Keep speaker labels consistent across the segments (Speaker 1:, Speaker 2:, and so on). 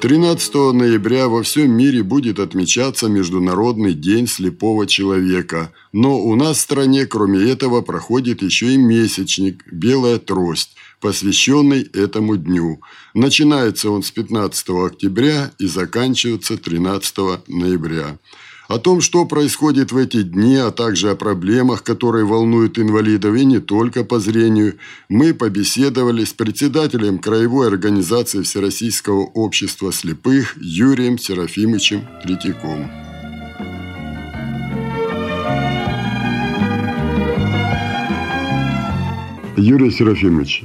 Speaker 1: 13 ноября во всем мире будет отмечаться Международный день слепого человека. Но у нас в стране, кроме этого, проходит еще и месячник «Белая трость», посвященный этому дню. Начинается он с 15 октября и заканчивается 13 ноября. О том, что происходит в эти дни, а также о проблемах, которые волнуют инвалидов и не только по зрению, мы побеседовали с председателем Краевой организации Всероссийского общества слепых Юрием Серафимовичем Третьяковым. Юрий Серафимович,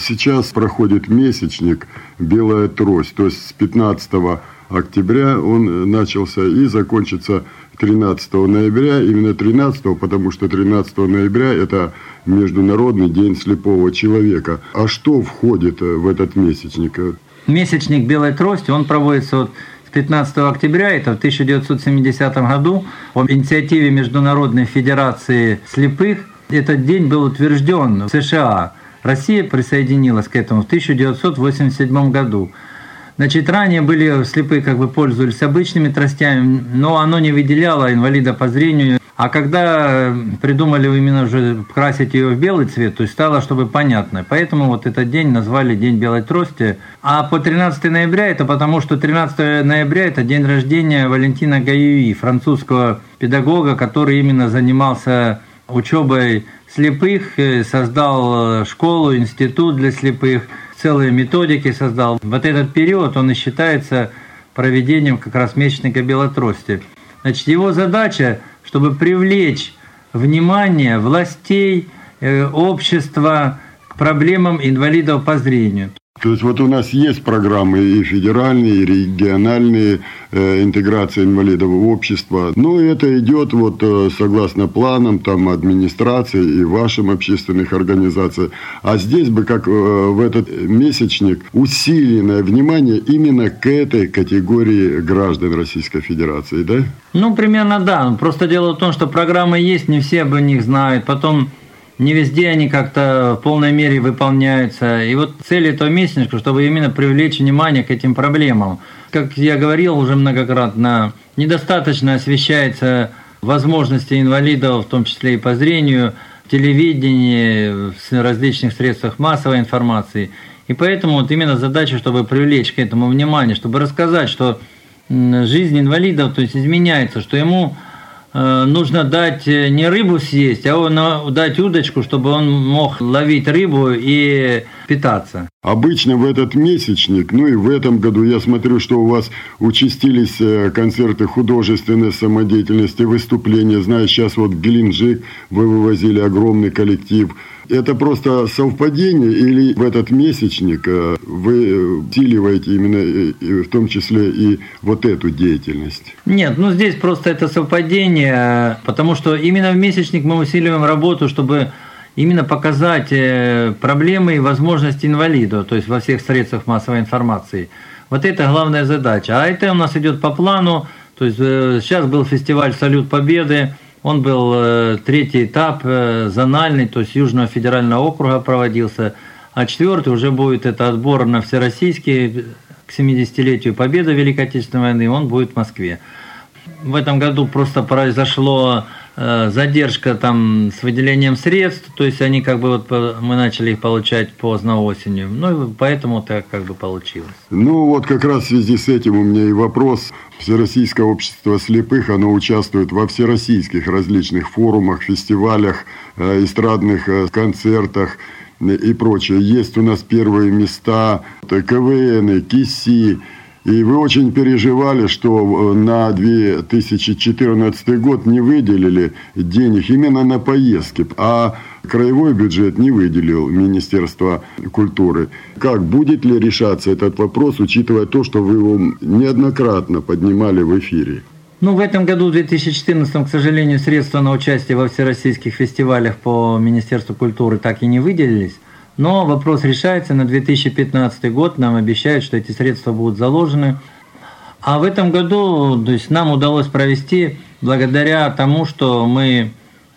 Speaker 1: сейчас проходит месячник «Белая трость», то есть с 15 октября он начался и закончится 13 ноября. Именно 13, потому что 13 ноября – это Международный день слепого человека. А что входит в этот месячник?
Speaker 2: Месячник «Белой трости», он проводится вот с 15 октября, это в 1970 году, по инициативе Международной Федерации слепых. Этот день был утвержден в США. Россия присоединилась к этому в 1987 году. Значит, ранее были слепые, как бы пользовались обычными тростями, но оно не выделяло инвалида по зрению. А когда придумали именно уже красить ее в белый цвет, то есть стало, чтобы понятно. Поэтому вот этот день назвали День белой трости. А по 13 ноября это потому, что 13 ноября это день рождения Валентина Гаюи, французского педагога, который именно занимался учебой слепых, э, создал школу, институт для слепых – целые методики создал. Вот этот период, он и считается проведением как раз месячника белотрости. Значит, его задача, чтобы привлечь внимание властей, э, общества к проблемам инвалидов по зрению.
Speaker 1: То есть вот у нас есть программы и федеральные, и региональные э, интеграции инвалидов в общество. Но это идет вот э, согласно планам там администрации и вашим общественных организаций. А здесь бы как э, в этот месячник усиленное внимание именно к этой категории граждан Российской Федерации, да?
Speaker 2: Ну, примерно да. Просто дело в том, что программы есть, не все об них знают. Потом не везде они как-то в полной мере выполняются. И вот цель этого месячника, чтобы именно привлечь внимание к этим проблемам. Как я говорил уже многократно, недостаточно освещается возможности инвалидов, в том числе и по зрению, в телевидении, в различных средствах массовой информации. И поэтому вот именно задача, чтобы привлечь к этому внимание, чтобы рассказать, что жизнь инвалидов то есть изменяется, что ему нужно дать э, не рыбу съесть, а он, дать удочку, чтобы он мог ловить рыбу и питаться.
Speaker 1: Обычно в этот месячник, ну и в этом году я смотрю, что у вас участились э, концерты художественной самодеятельности, выступления. Знаю, сейчас вот в Геленджик вы вывозили огромный коллектив. Это просто совпадение или в этот месячник э, вы усиливаете именно э, в том числе и вот эту деятельность?
Speaker 2: Нет, ну здесь просто это совпадение, потому что именно в месячник мы усиливаем работу, чтобы именно показать э, проблемы и возможности инвалида, то есть во всех средствах массовой информации. Вот это главная задача. А это у нас идет по плану, то есть сейчас был фестиваль «Салют Победы», он был э, третий этап, э, зональный, то есть Южного федерального округа проводился, а четвертый уже будет это отбор на всероссийский к 70-летию Победы Великой Отечественной войны, он будет в Москве. В этом году просто произошло задержка там с выделением средств, то есть они как бы вот мы начали их получать поздно осенью, ну и поэтому так как бы получилось.
Speaker 1: Ну вот как раз в связи с этим у меня и вопрос. Всероссийское общество слепых, оно участвует во всероссийских различных форумах, фестивалях, э, эстрадных э, концертах и прочее. Есть у нас первые места КВН, КИСИ, И вы очень переживали, что на 2014 год не выделили денег именно на поездки, а краевой бюджет не выделил Министерство культуры. Как будет ли решаться этот вопрос, учитывая то, что вы его неоднократно поднимали в эфире?
Speaker 2: Ну, в этом году, в 2014, к сожалению, средства на участие во всероссийских фестивалях по Министерству культуры так и не выделились. Но вопрос решается на 2015 год. Нам обещают, что эти средства будут заложены. А в этом году то есть нам удалось провести благодаря тому, что мы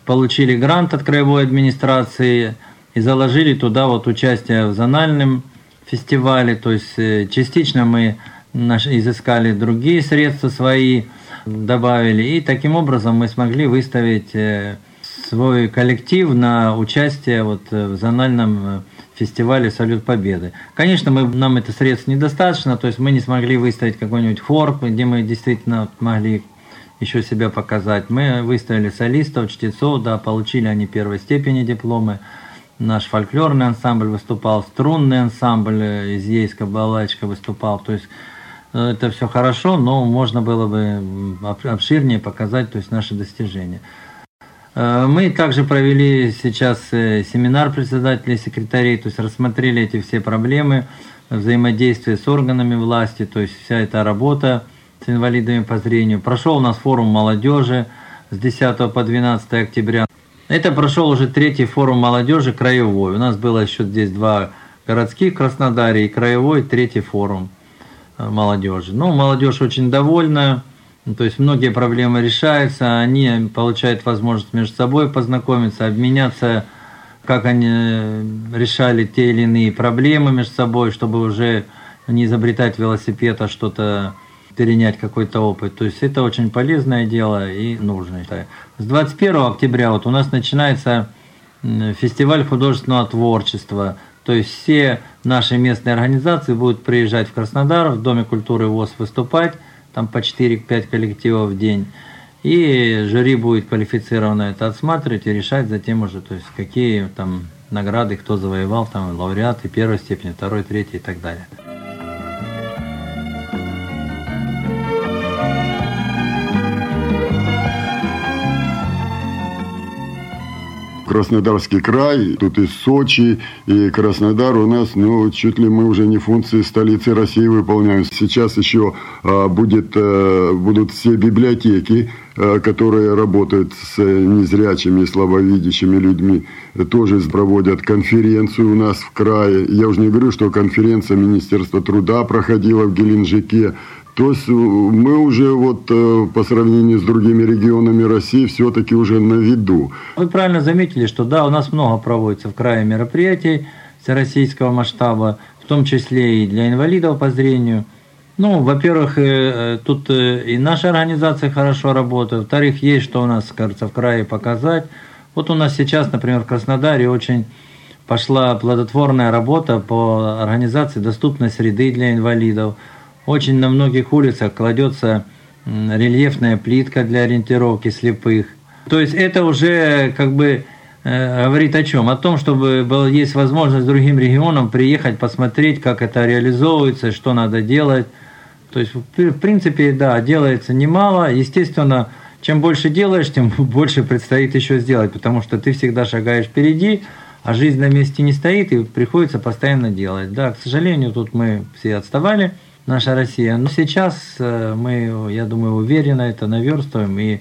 Speaker 2: получили грант от краевой администрации и заложили туда вот участие в зональном фестивале. То есть э, частично мы изыскали другие средства свои – добавили. И таким образом мы смогли выставить э, свой коллектив на участие вот э, в зональном э, фестивале «Салют Победы». Конечно, мы, нам это средств недостаточно, то есть мы не смогли выставить какой-нибудь хор, где мы действительно могли еще себя показать. Мы выставили солистов, чтецов, да, получили они первой степени дипломы. Наш фольклорный ансамбль выступал, струнный ансамбль из Ейска, Балачка выступал. То есть это все хорошо, но можно было бы обширнее показать то есть наши достижения. Э, мы также провели сейчас э, семинар председателей секретарей, то есть рассмотрели эти все проблемы взаимодействия с органами власти, то есть вся эта работа с инвалидами по зрению. Прошел у нас форум молодежи с 10 по 12 октября. Это прошел уже третий форум молодежи краевой. У нас было еще здесь два городских в Краснодаре и краевой третий форум. Э, молодежи. Ну, молодежь очень довольна, то есть многие проблемы решаются, они получают возможность между собой познакомиться, обменяться, как они решали те или иные проблемы между собой, чтобы уже не изобретать велосипед, а что-то перенять какой-то опыт. То есть это очень полезное дело и нужное. С 21 октября вот у нас начинается фестиваль художественного творчества. То есть все наши местные организации будут приезжать в Краснодар, в Доме культуры ВОЗ выступать, там по 4-5 коллективов в день. И жюри будет квалифицированно это отсматривать и решать затем уже, то есть какие там награды, кто завоевал, там лауреаты первой степени, второй, третьей и так далее.
Speaker 1: Краснодарский край, тут и Сочи, и Краснодар у нас, ну, чуть ли мы уже не функции столицы России выполняем. Сейчас еще а, будет, а, будут все библиотеки, а, которые работают с незрячими и слабовидящими людьми, тоже проводят конференцию у нас в крае. Я уже не говорю, что конференция Министерства труда проходила в Геленджике, то есть э, мы уже вот э, по сравнению с другими регионами России все-таки уже на виду.
Speaker 2: Вы правильно заметили, что да, у нас много проводится в крае мероприятий всероссийского масштаба, в том числе и для инвалидов по зрению. Ну, во-первых, э, тут и наша организация хорошо работает, во-вторых, есть что у нас, кажется, в крае показать. Вот у нас сейчас, например, в Краснодаре очень пошла плодотворная работа по организации доступной среды для инвалидов – очень на многих улицах кладется рельефная плитка для ориентировки слепых. То есть это уже как бы э, говорит о чем? О том, чтобы был, есть возможность другим регионам приехать, посмотреть, как это реализовывается, что надо делать. То есть, в принципе, да, делается немало. Естественно, чем больше делаешь, тем больше предстоит еще сделать, потому что ты всегда шагаешь впереди, а жизнь на месте не стоит, и приходится постоянно делать. Да, к сожалению, тут мы все отставали – наша Россия. Но сейчас э, мы, я думаю, уверенно это наверстываем, и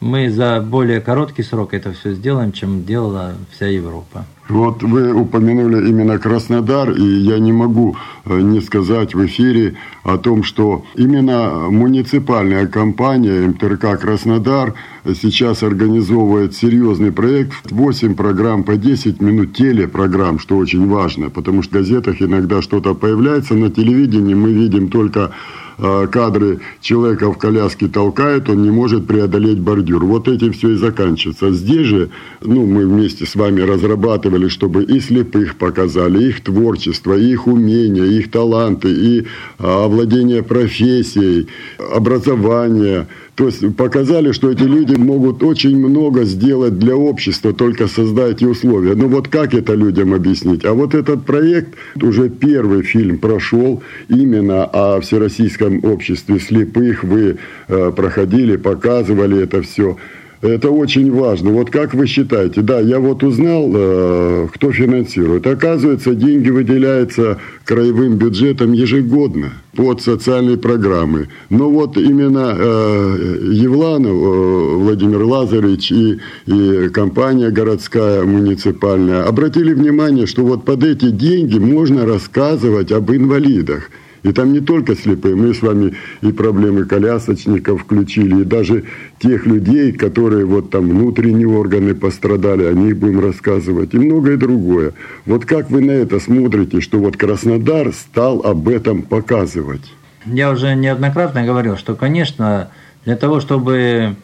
Speaker 2: мы за более короткий срок это все сделаем, чем делала вся Европа.
Speaker 1: Вот вы упомянули именно Краснодар, и я не могу э, не сказать в эфире о том, что именно муниципальная компания МТРК «Краснодар» сейчас организовывает серьезный проект. 8 программ по 10 минут телепрограмм, что очень важно, потому что в газетах иногда что-то появляется, на телевидении мы видим только Э, кадры человека в коляске толкает, он не может преодолеть бордюр. Вот этим все и заканчивается. Здесь же, ну, мы вместе с вами разрабатывали хотели, чтобы и слепых показали, их творчество, их умения, их таланты, и а, овладение профессией, образование – то есть показали, что эти люди могут очень много сделать для общества, только создать эти условия. Ну вот как это людям объяснить? А вот этот проект, уже первый фильм прошел именно о Всероссийском обществе слепых. Вы э, проходили, показывали это все. Это очень важно. Вот как вы считаете? Да, я вот узнал, э, кто финансирует. Оказывается, деньги выделяются краевым бюджетом ежегодно под социальные программы. Но вот именно э, Евланов э, Владимир Лазаревич и, и компания городская, муниципальная обратили внимание, что вот под эти деньги можно рассказывать об инвалидах – и там не только слепые, мы с вами и проблемы колясочников включили, и даже тех людей, которые вот там внутренние органы пострадали, о них будем рассказывать, и многое другое. Вот как вы на это смотрите, что вот Краснодар стал об этом показывать?
Speaker 2: Я уже неоднократно говорил, что, конечно, для того, чтобы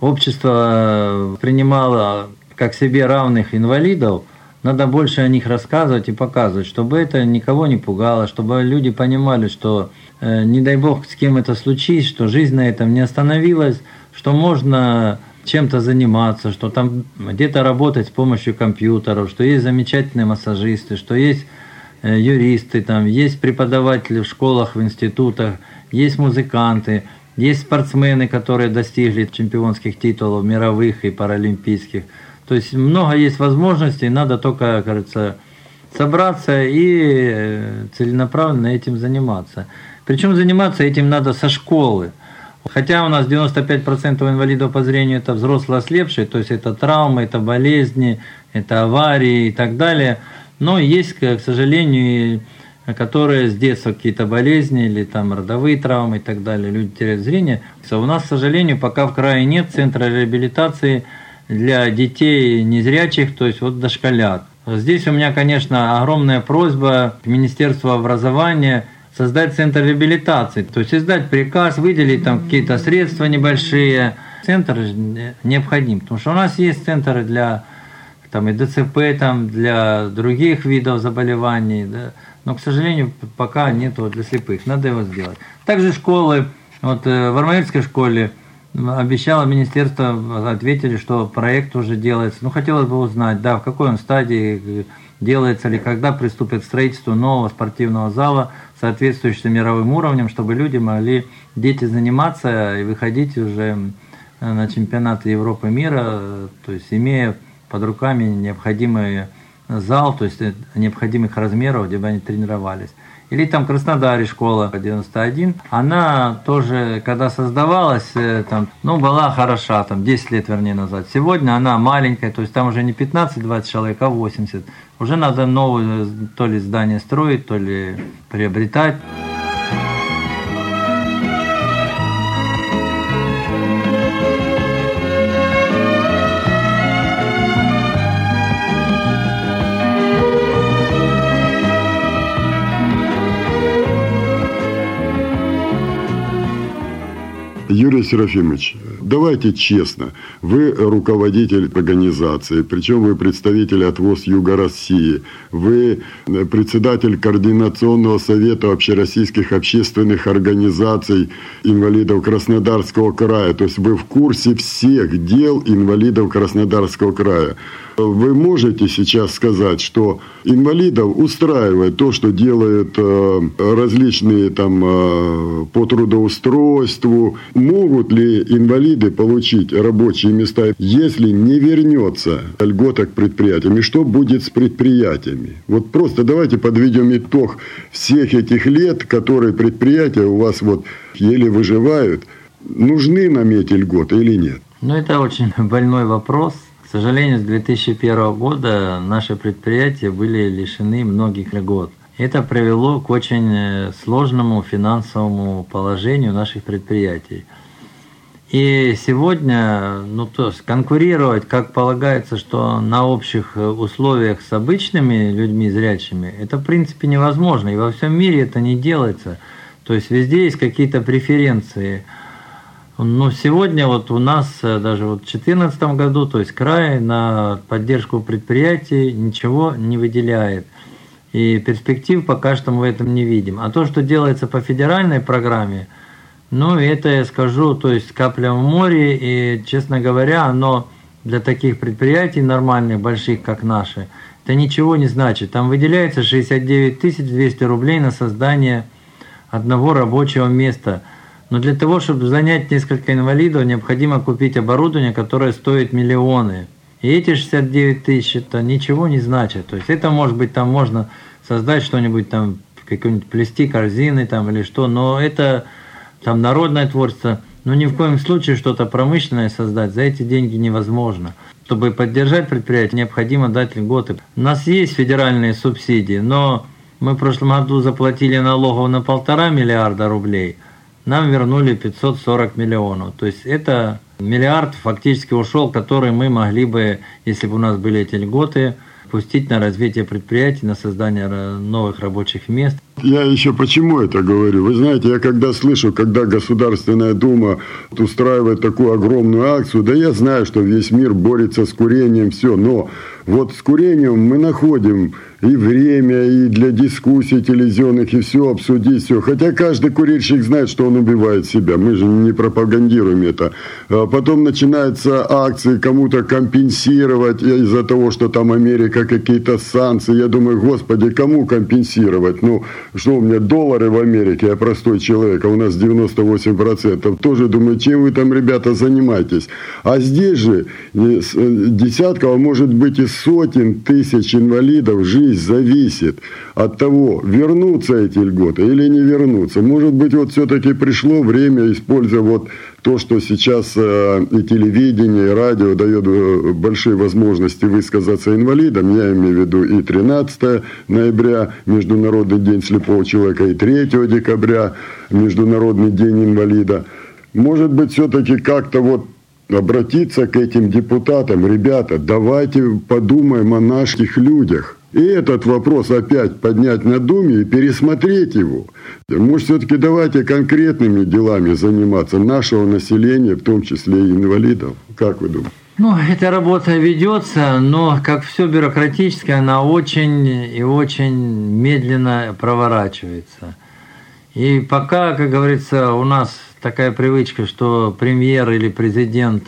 Speaker 2: общество принимало как себе равных инвалидов – надо больше о них рассказывать и показывать, чтобы это никого не пугало, чтобы люди понимали, что э, не дай бог с кем это случится, что жизнь на этом не остановилась, что можно чем-то заниматься, что там где-то работать с помощью компьютеров, что есть замечательные массажисты, что есть э, юристы, там есть преподаватели в школах, в институтах, есть музыканты, есть спортсмены, которые достигли чемпионских титулов мировых и паралимпийских – то есть много есть возможностей, надо только, кажется, собраться и э, целенаправленно этим заниматься. Причем заниматься этим надо со школы. Хотя у нас 95% инвалидов по зрению это взрослые ослепшие, то есть это травмы, это болезни, это аварии и так далее. Но есть, к сожалению, которые с детства какие-то болезни или там родовые травмы и так далее, люди теряют зрение. У нас, к сожалению, пока в крае нет центра реабилитации для детей незрячих, то есть вот дошколят. Здесь у меня, конечно, огромная просьба к Министерству образования создать центр реабилитации, то есть издать приказ, выделить там какие-то средства небольшие. Центр необходим, потому что у нас есть центры для там, и ДЦП, там, для других видов заболеваний, да, но, к сожалению, пока нету для слепых, надо его сделать. Также школы, вот э, в Армавирской школе обещало министерство, ответили, что проект уже делается. Ну, хотелось бы узнать, да, в какой он стадии, делается ли, когда приступят к строительству нового спортивного зала, соответствующего мировым уровням, чтобы люди могли, дети заниматься и выходить уже на чемпионаты Европы мира, то есть имея под руками необходимый зал, то есть необходимых размеров, где бы они тренировались. Или там Краснодаре школа 91, она тоже, когда создавалась, э, там, ну, была хороша, там, 10 лет, вернее, назад. Сегодня она маленькая, то есть там уже не 15-20 человек, а 80. Уже надо новое то ли здание строить, то ли приобретать.
Speaker 1: Юрий Серафимович, давайте честно. Вы руководитель организации, причем вы представитель от ВОЗ Юга России. Вы председатель Координационного совета общероссийских общественных организаций инвалидов Краснодарского края. То есть вы в курсе всех дел инвалидов Краснодарского края. Вы можете сейчас сказать, что инвалидов устраивает то, что делают э, различные там э, по трудоустройству. Могут ли инвалиды получить рабочие места, если не вернется льгота к предприятиям? И что будет с предприятиями? Вот просто давайте подведем итог всех этих лет, которые предприятия у вас вот еле выживают. Нужны нам эти льготы или нет?
Speaker 2: Ну, это очень больной вопрос. К сожалению, с 2001 года наши предприятия были лишены многих льгот. Это привело к очень э, сложному финансовому положению наших предприятий. И сегодня, ну то есть конкурировать, как полагается, что на общих э, условиях с обычными людьми зрячими, это в принципе невозможно. И во всем мире это не делается. То есть везде есть какие-то преференции. Но сегодня вот у нас э, даже вот в 2014 году, то есть край на поддержку предприятий ничего не выделяет. И перспектив пока что мы в этом не видим. А то, что делается по федеральной программе, ну, это я скажу, то есть капля в море, и, честно говоря, оно для таких предприятий нормальных, больших, как наши, это ничего не значит. Там выделяется 69 200 рублей на создание одного рабочего места – но для того, чтобы занять несколько инвалидов, необходимо купить оборудование, которое стоит миллионы. И эти 69 тысяч это ничего не значит. То есть это может быть там можно создать что-нибудь там, какой-нибудь плести корзины там или что, но это там народное творчество. Но ни в коем случае что-то промышленное создать за эти деньги невозможно. Чтобы поддержать предприятие, необходимо дать льготы. У нас есть федеральные субсидии, но мы в прошлом году заплатили налогов на полтора миллиарда рублей – нам вернули 540 миллионов. То есть это миллиард фактически ушел, который мы могли бы, если бы у нас были эти льготы, пустить на развитие предприятий, на создание новых рабочих мест.
Speaker 1: Я еще почему это говорю? Вы знаете, я когда слышу, когда Государственная Дума устраивает такую огромную акцию, да я знаю, что весь мир борется с курением, все, но вот с курением мы находим и время, и для дискуссий телевизионных, и все обсудить, все. Хотя каждый курильщик знает, что он убивает себя. Мы же не пропагандируем это. А потом начинаются акции кому-то компенсировать из-за того, что там Америка какие-то санкции. Я думаю, господи, кому компенсировать? Ну, что у меня доллары в Америке, я простой человек, а у нас 98%. Тоже думаю, чем вы там, ребята, занимаетесь? А здесь же э, десятков, а может быть и сотен тысяч инвалидов жизнь зависит от того, вернутся эти льготы или не вернутся. Может быть, вот все-таки пришло время, используя вот то, что сейчас э, и телевидение, и радио дает э, большие возможности высказаться инвалидам, я имею в виду и 13 ноября, Международный день слепого человека, и 3 декабря, Международный день инвалида. Может быть, все-таки как-то вот обратиться к этим депутатам, ребята, давайте подумаем о наших людях. И этот вопрос опять поднять на Думе и пересмотреть его. Может, все-таки давайте конкретными делами заниматься нашего населения, в том числе и инвалидов. Как вы думаете?
Speaker 2: Ну, эта работа ведется, но, как все бюрократическое, она очень и очень медленно проворачивается. И пока, как говорится, у нас такая привычка, что премьер или президент,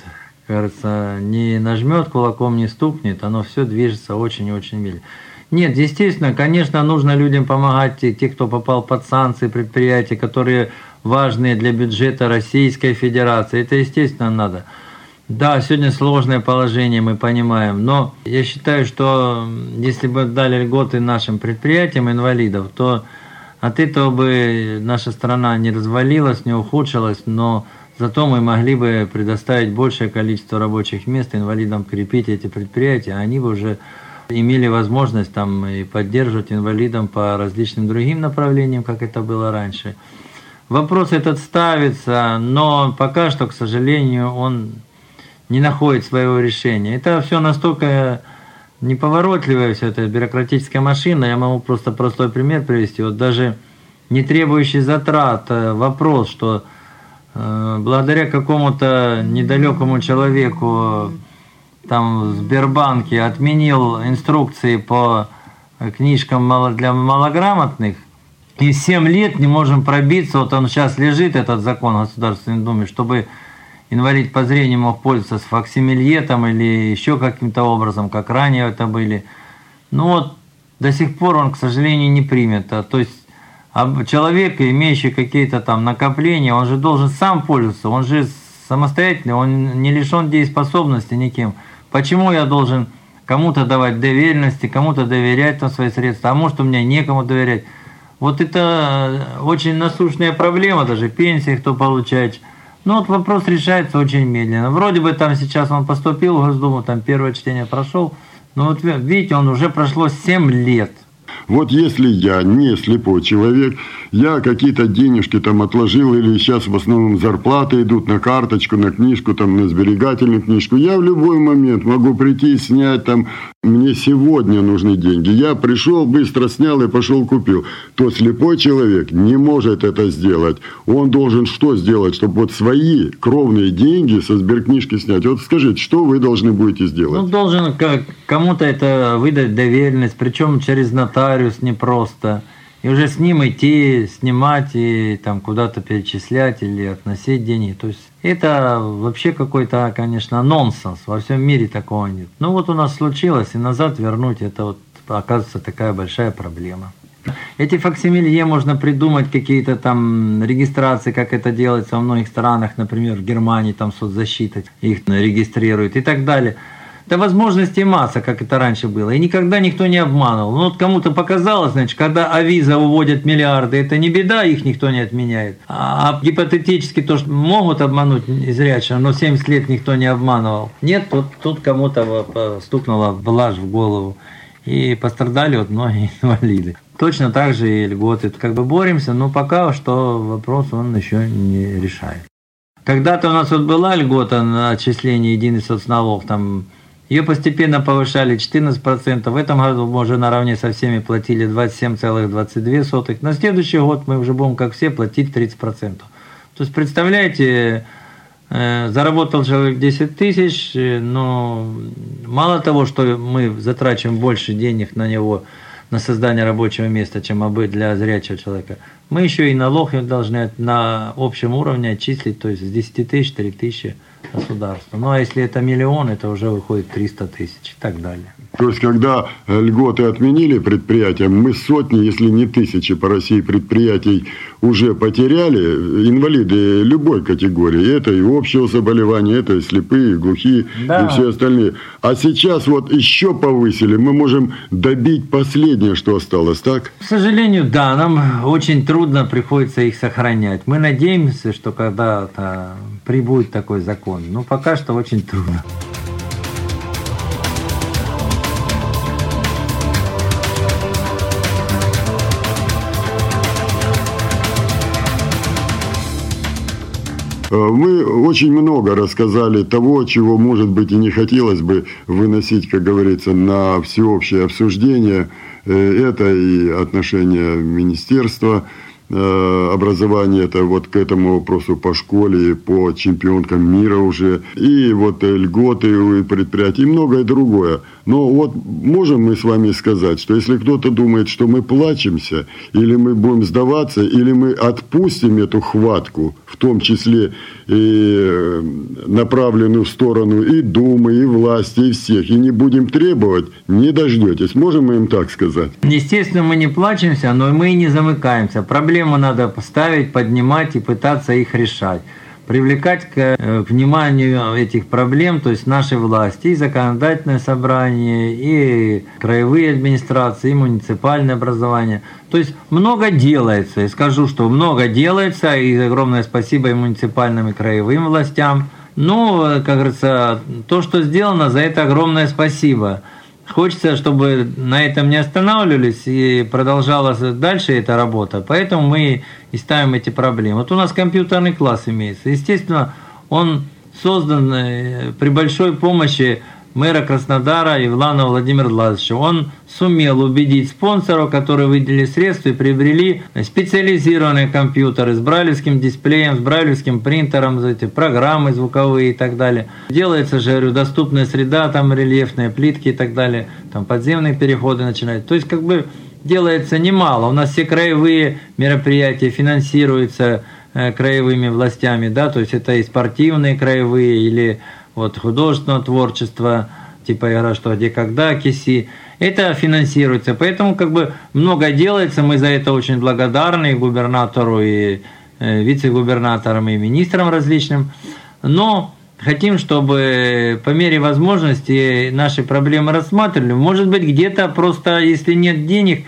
Speaker 2: кажется, не нажмет кулаком, не стукнет, оно все движется очень и очень медленно. Нет, естественно, конечно, нужно людям помогать, те, кто попал под санкции, предприятия, которые важные для бюджета Российской Федерации. Это, естественно, надо. Да, сегодня сложное положение, мы понимаем, но я считаю, что если бы дали льготы нашим предприятиям инвалидов, то от этого бы наша страна не развалилась, не ухудшилась, но зато мы могли бы предоставить большее количество рабочих мест инвалидам, крепить эти предприятия, они бы уже имели возможность там и поддерживать инвалидам по различным другим направлениям, как это было раньше. Вопрос этот ставится, но пока что, к сожалению, он не находит своего решения. Это все настолько неповоротливая вся эта бюрократическая машина. Я могу просто простой пример привести. Вот даже не требующий затрат э, вопрос, что э, благодаря какому-то недалекому человеку там в Сбербанке отменил инструкции по книжкам для малограмотных, и 7 лет не можем пробиться, вот он сейчас лежит, этот закон в Государственной Думе, чтобы инвалид по зрению мог пользоваться с факсимильетом или еще каким-то образом, как ранее это были. Ну вот, до сих пор он, к сожалению, не примет. А, то есть человек, имеющий какие-то там накопления, он же должен сам пользоваться, он же самостоятельный, он не лишен дееспособности никем. Почему я должен кому-то давать доверенности, кому-то доверять там свои средства, а может у меня некому доверять. Вот это очень насущная проблема, даже пенсии кто получает. Но вот вопрос решается очень медленно. Вроде бы там сейчас он поступил в Госдуму, там первое чтение прошел, но вот видите, он уже прошло 7 лет.
Speaker 1: Вот если я не слепой человек, я какие-то денежки там отложил, или сейчас в основном зарплаты идут на карточку, на книжку, там, на сберегательную книжку, я в любой момент могу прийти и снять там, мне сегодня нужны деньги. Я пришел, быстро снял и пошел купил. То слепой человек не может это сделать. Он должен что сделать, чтобы вот свои кровные деньги со сберкнижки снять? Вот скажите, что вы должны будете сделать?
Speaker 2: Ну, должен кому-то это выдать доверенность, причем через нотариус непросто. И уже с ним идти, снимать и там куда-то перечислять или относить деньги. То есть это вообще какой-то, конечно, нонсенс. Во всем мире такого нет. Ну вот у нас случилось, и назад вернуть, это вот оказывается такая большая проблема. Эти факсимилье можно придумать какие-то там регистрации, как это делается во многих странах, например, в Германии там соцзащита их регистрирует и так далее. Да возможностей масса, как это раньше было. И никогда никто не обманывал. Ну вот кому-то показалось, значит, когда Авиза уводят миллиарды, это не беда, их никто не отменяет. А, гипотетически то, что могут обмануть зрячего, но 70 лет никто не обманывал. Нет, тут, тут кому-то стукнула блажь в голову. И пострадали вот многие инвалиды. Точно так же и льготы. Как бы боремся, но пока что вопрос он еще не решает. Когда-то у нас вот была льгота на отчисление единый соцналог, там ее постепенно повышали 14%. В этом году мы уже наравне со всеми платили 27,22. На следующий год мы уже будем, как все, платить 30%. То есть, представляете, э, заработал человек 10 тысяч, э, но мало того, что мы затрачиваем больше денег на него, на создание рабочего места, чем обы для зрячего человека, мы еще и налог должны на общем уровне отчислить, то есть с 10 тысяч 3 тысячи государства. Ну а если это миллион, это уже выходит 300 тысяч и так далее.
Speaker 1: То есть, когда льготы отменили предприятиям, мы сотни, если не тысячи по России предприятий уже потеряли, инвалиды любой категории. Это и общего заболевания, это и слепые, и глухие, да. и все остальные. А сейчас вот еще повысили, мы можем добить последнее, что осталось, так?
Speaker 2: К сожалению, да, нам очень трудно приходится их сохранять. Мы надеемся, что когда-то прибудет такой закон, но пока что очень трудно.
Speaker 1: Мы очень много рассказали того, чего, может быть, и не хотелось бы выносить, как говорится, на всеобщее обсуждение. Э, это и отношение министерства, Э, образование, это вот к этому вопросу по школе, по чемпионкам мира уже, и вот льготы у предприятий, и многое другое. Но вот можем мы с вами сказать, что если кто-то думает, что мы плачемся, или мы будем сдаваться, или мы отпустим эту хватку, в том числе и э, направленную в сторону и Думы, и власти, и всех, и не будем требовать, не дождетесь. Можем мы им так сказать?
Speaker 2: Естественно, мы не плачемся, но мы и не замыкаемся. Проблему надо поставить, поднимать и пытаться их решать привлекать к э, вниманию этих проблем, то есть нашей власти, и законодательное собрание, и краевые администрации, и муниципальное образование. То есть много делается, и скажу, что много делается, и огромное спасибо и муниципальным, и краевым властям. Но, как говорится, то, что сделано, за это огромное спасибо. Хочется, чтобы на этом не останавливались и продолжалась дальше эта работа. Поэтому мы и ставим эти проблемы. Вот у нас компьютерный класс имеется. Естественно, он создан э, при большой помощи мэра Краснодара Ивлана Владимира Владимировича. Он сумел убедить спонсоров, которые выделили средства и приобрели специализированные компьютеры с брайлевским дисплеем, с брайлевским принтером, эти программы звуковые и так далее. Делается же, говорю, доступная среда, там рельефные плитки и так далее, там подземные переходы начинают. То есть как бы делается немало. У нас все краевые мероприятия финансируются э, краевыми властями, да, то есть это и спортивные краевые или вот художественного творчества, типа «Игра, что, где, когда», «Киси». Это финансируется, поэтому как бы много делается, мы за это очень благодарны и губернатору, и э, вице-губернаторам, и министрам различным. Но хотим, чтобы по мере возможности наши проблемы рассматривали. Может быть, где-то просто, если нет денег,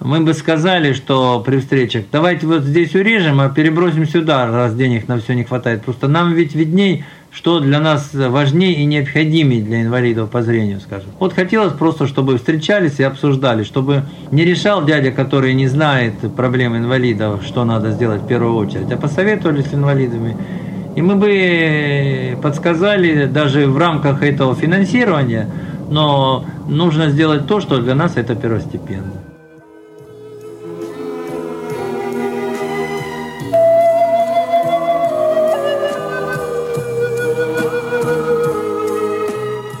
Speaker 2: мы бы сказали, что при встречах, давайте вот здесь урежем, а перебросим сюда, раз денег на все не хватает. Просто нам ведь видней, что для нас важнее и необходимее для инвалидов по зрению, скажем. Вот хотелось просто, чтобы встречались и обсуждали, чтобы не решал дядя, который не знает проблем инвалидов, что надо сделать в первую очередь, а посоветовали с инвалидами. И мы бы подсказали даже в рамках этого финансирования, но нужно сделать то, что для нас это первостепенно.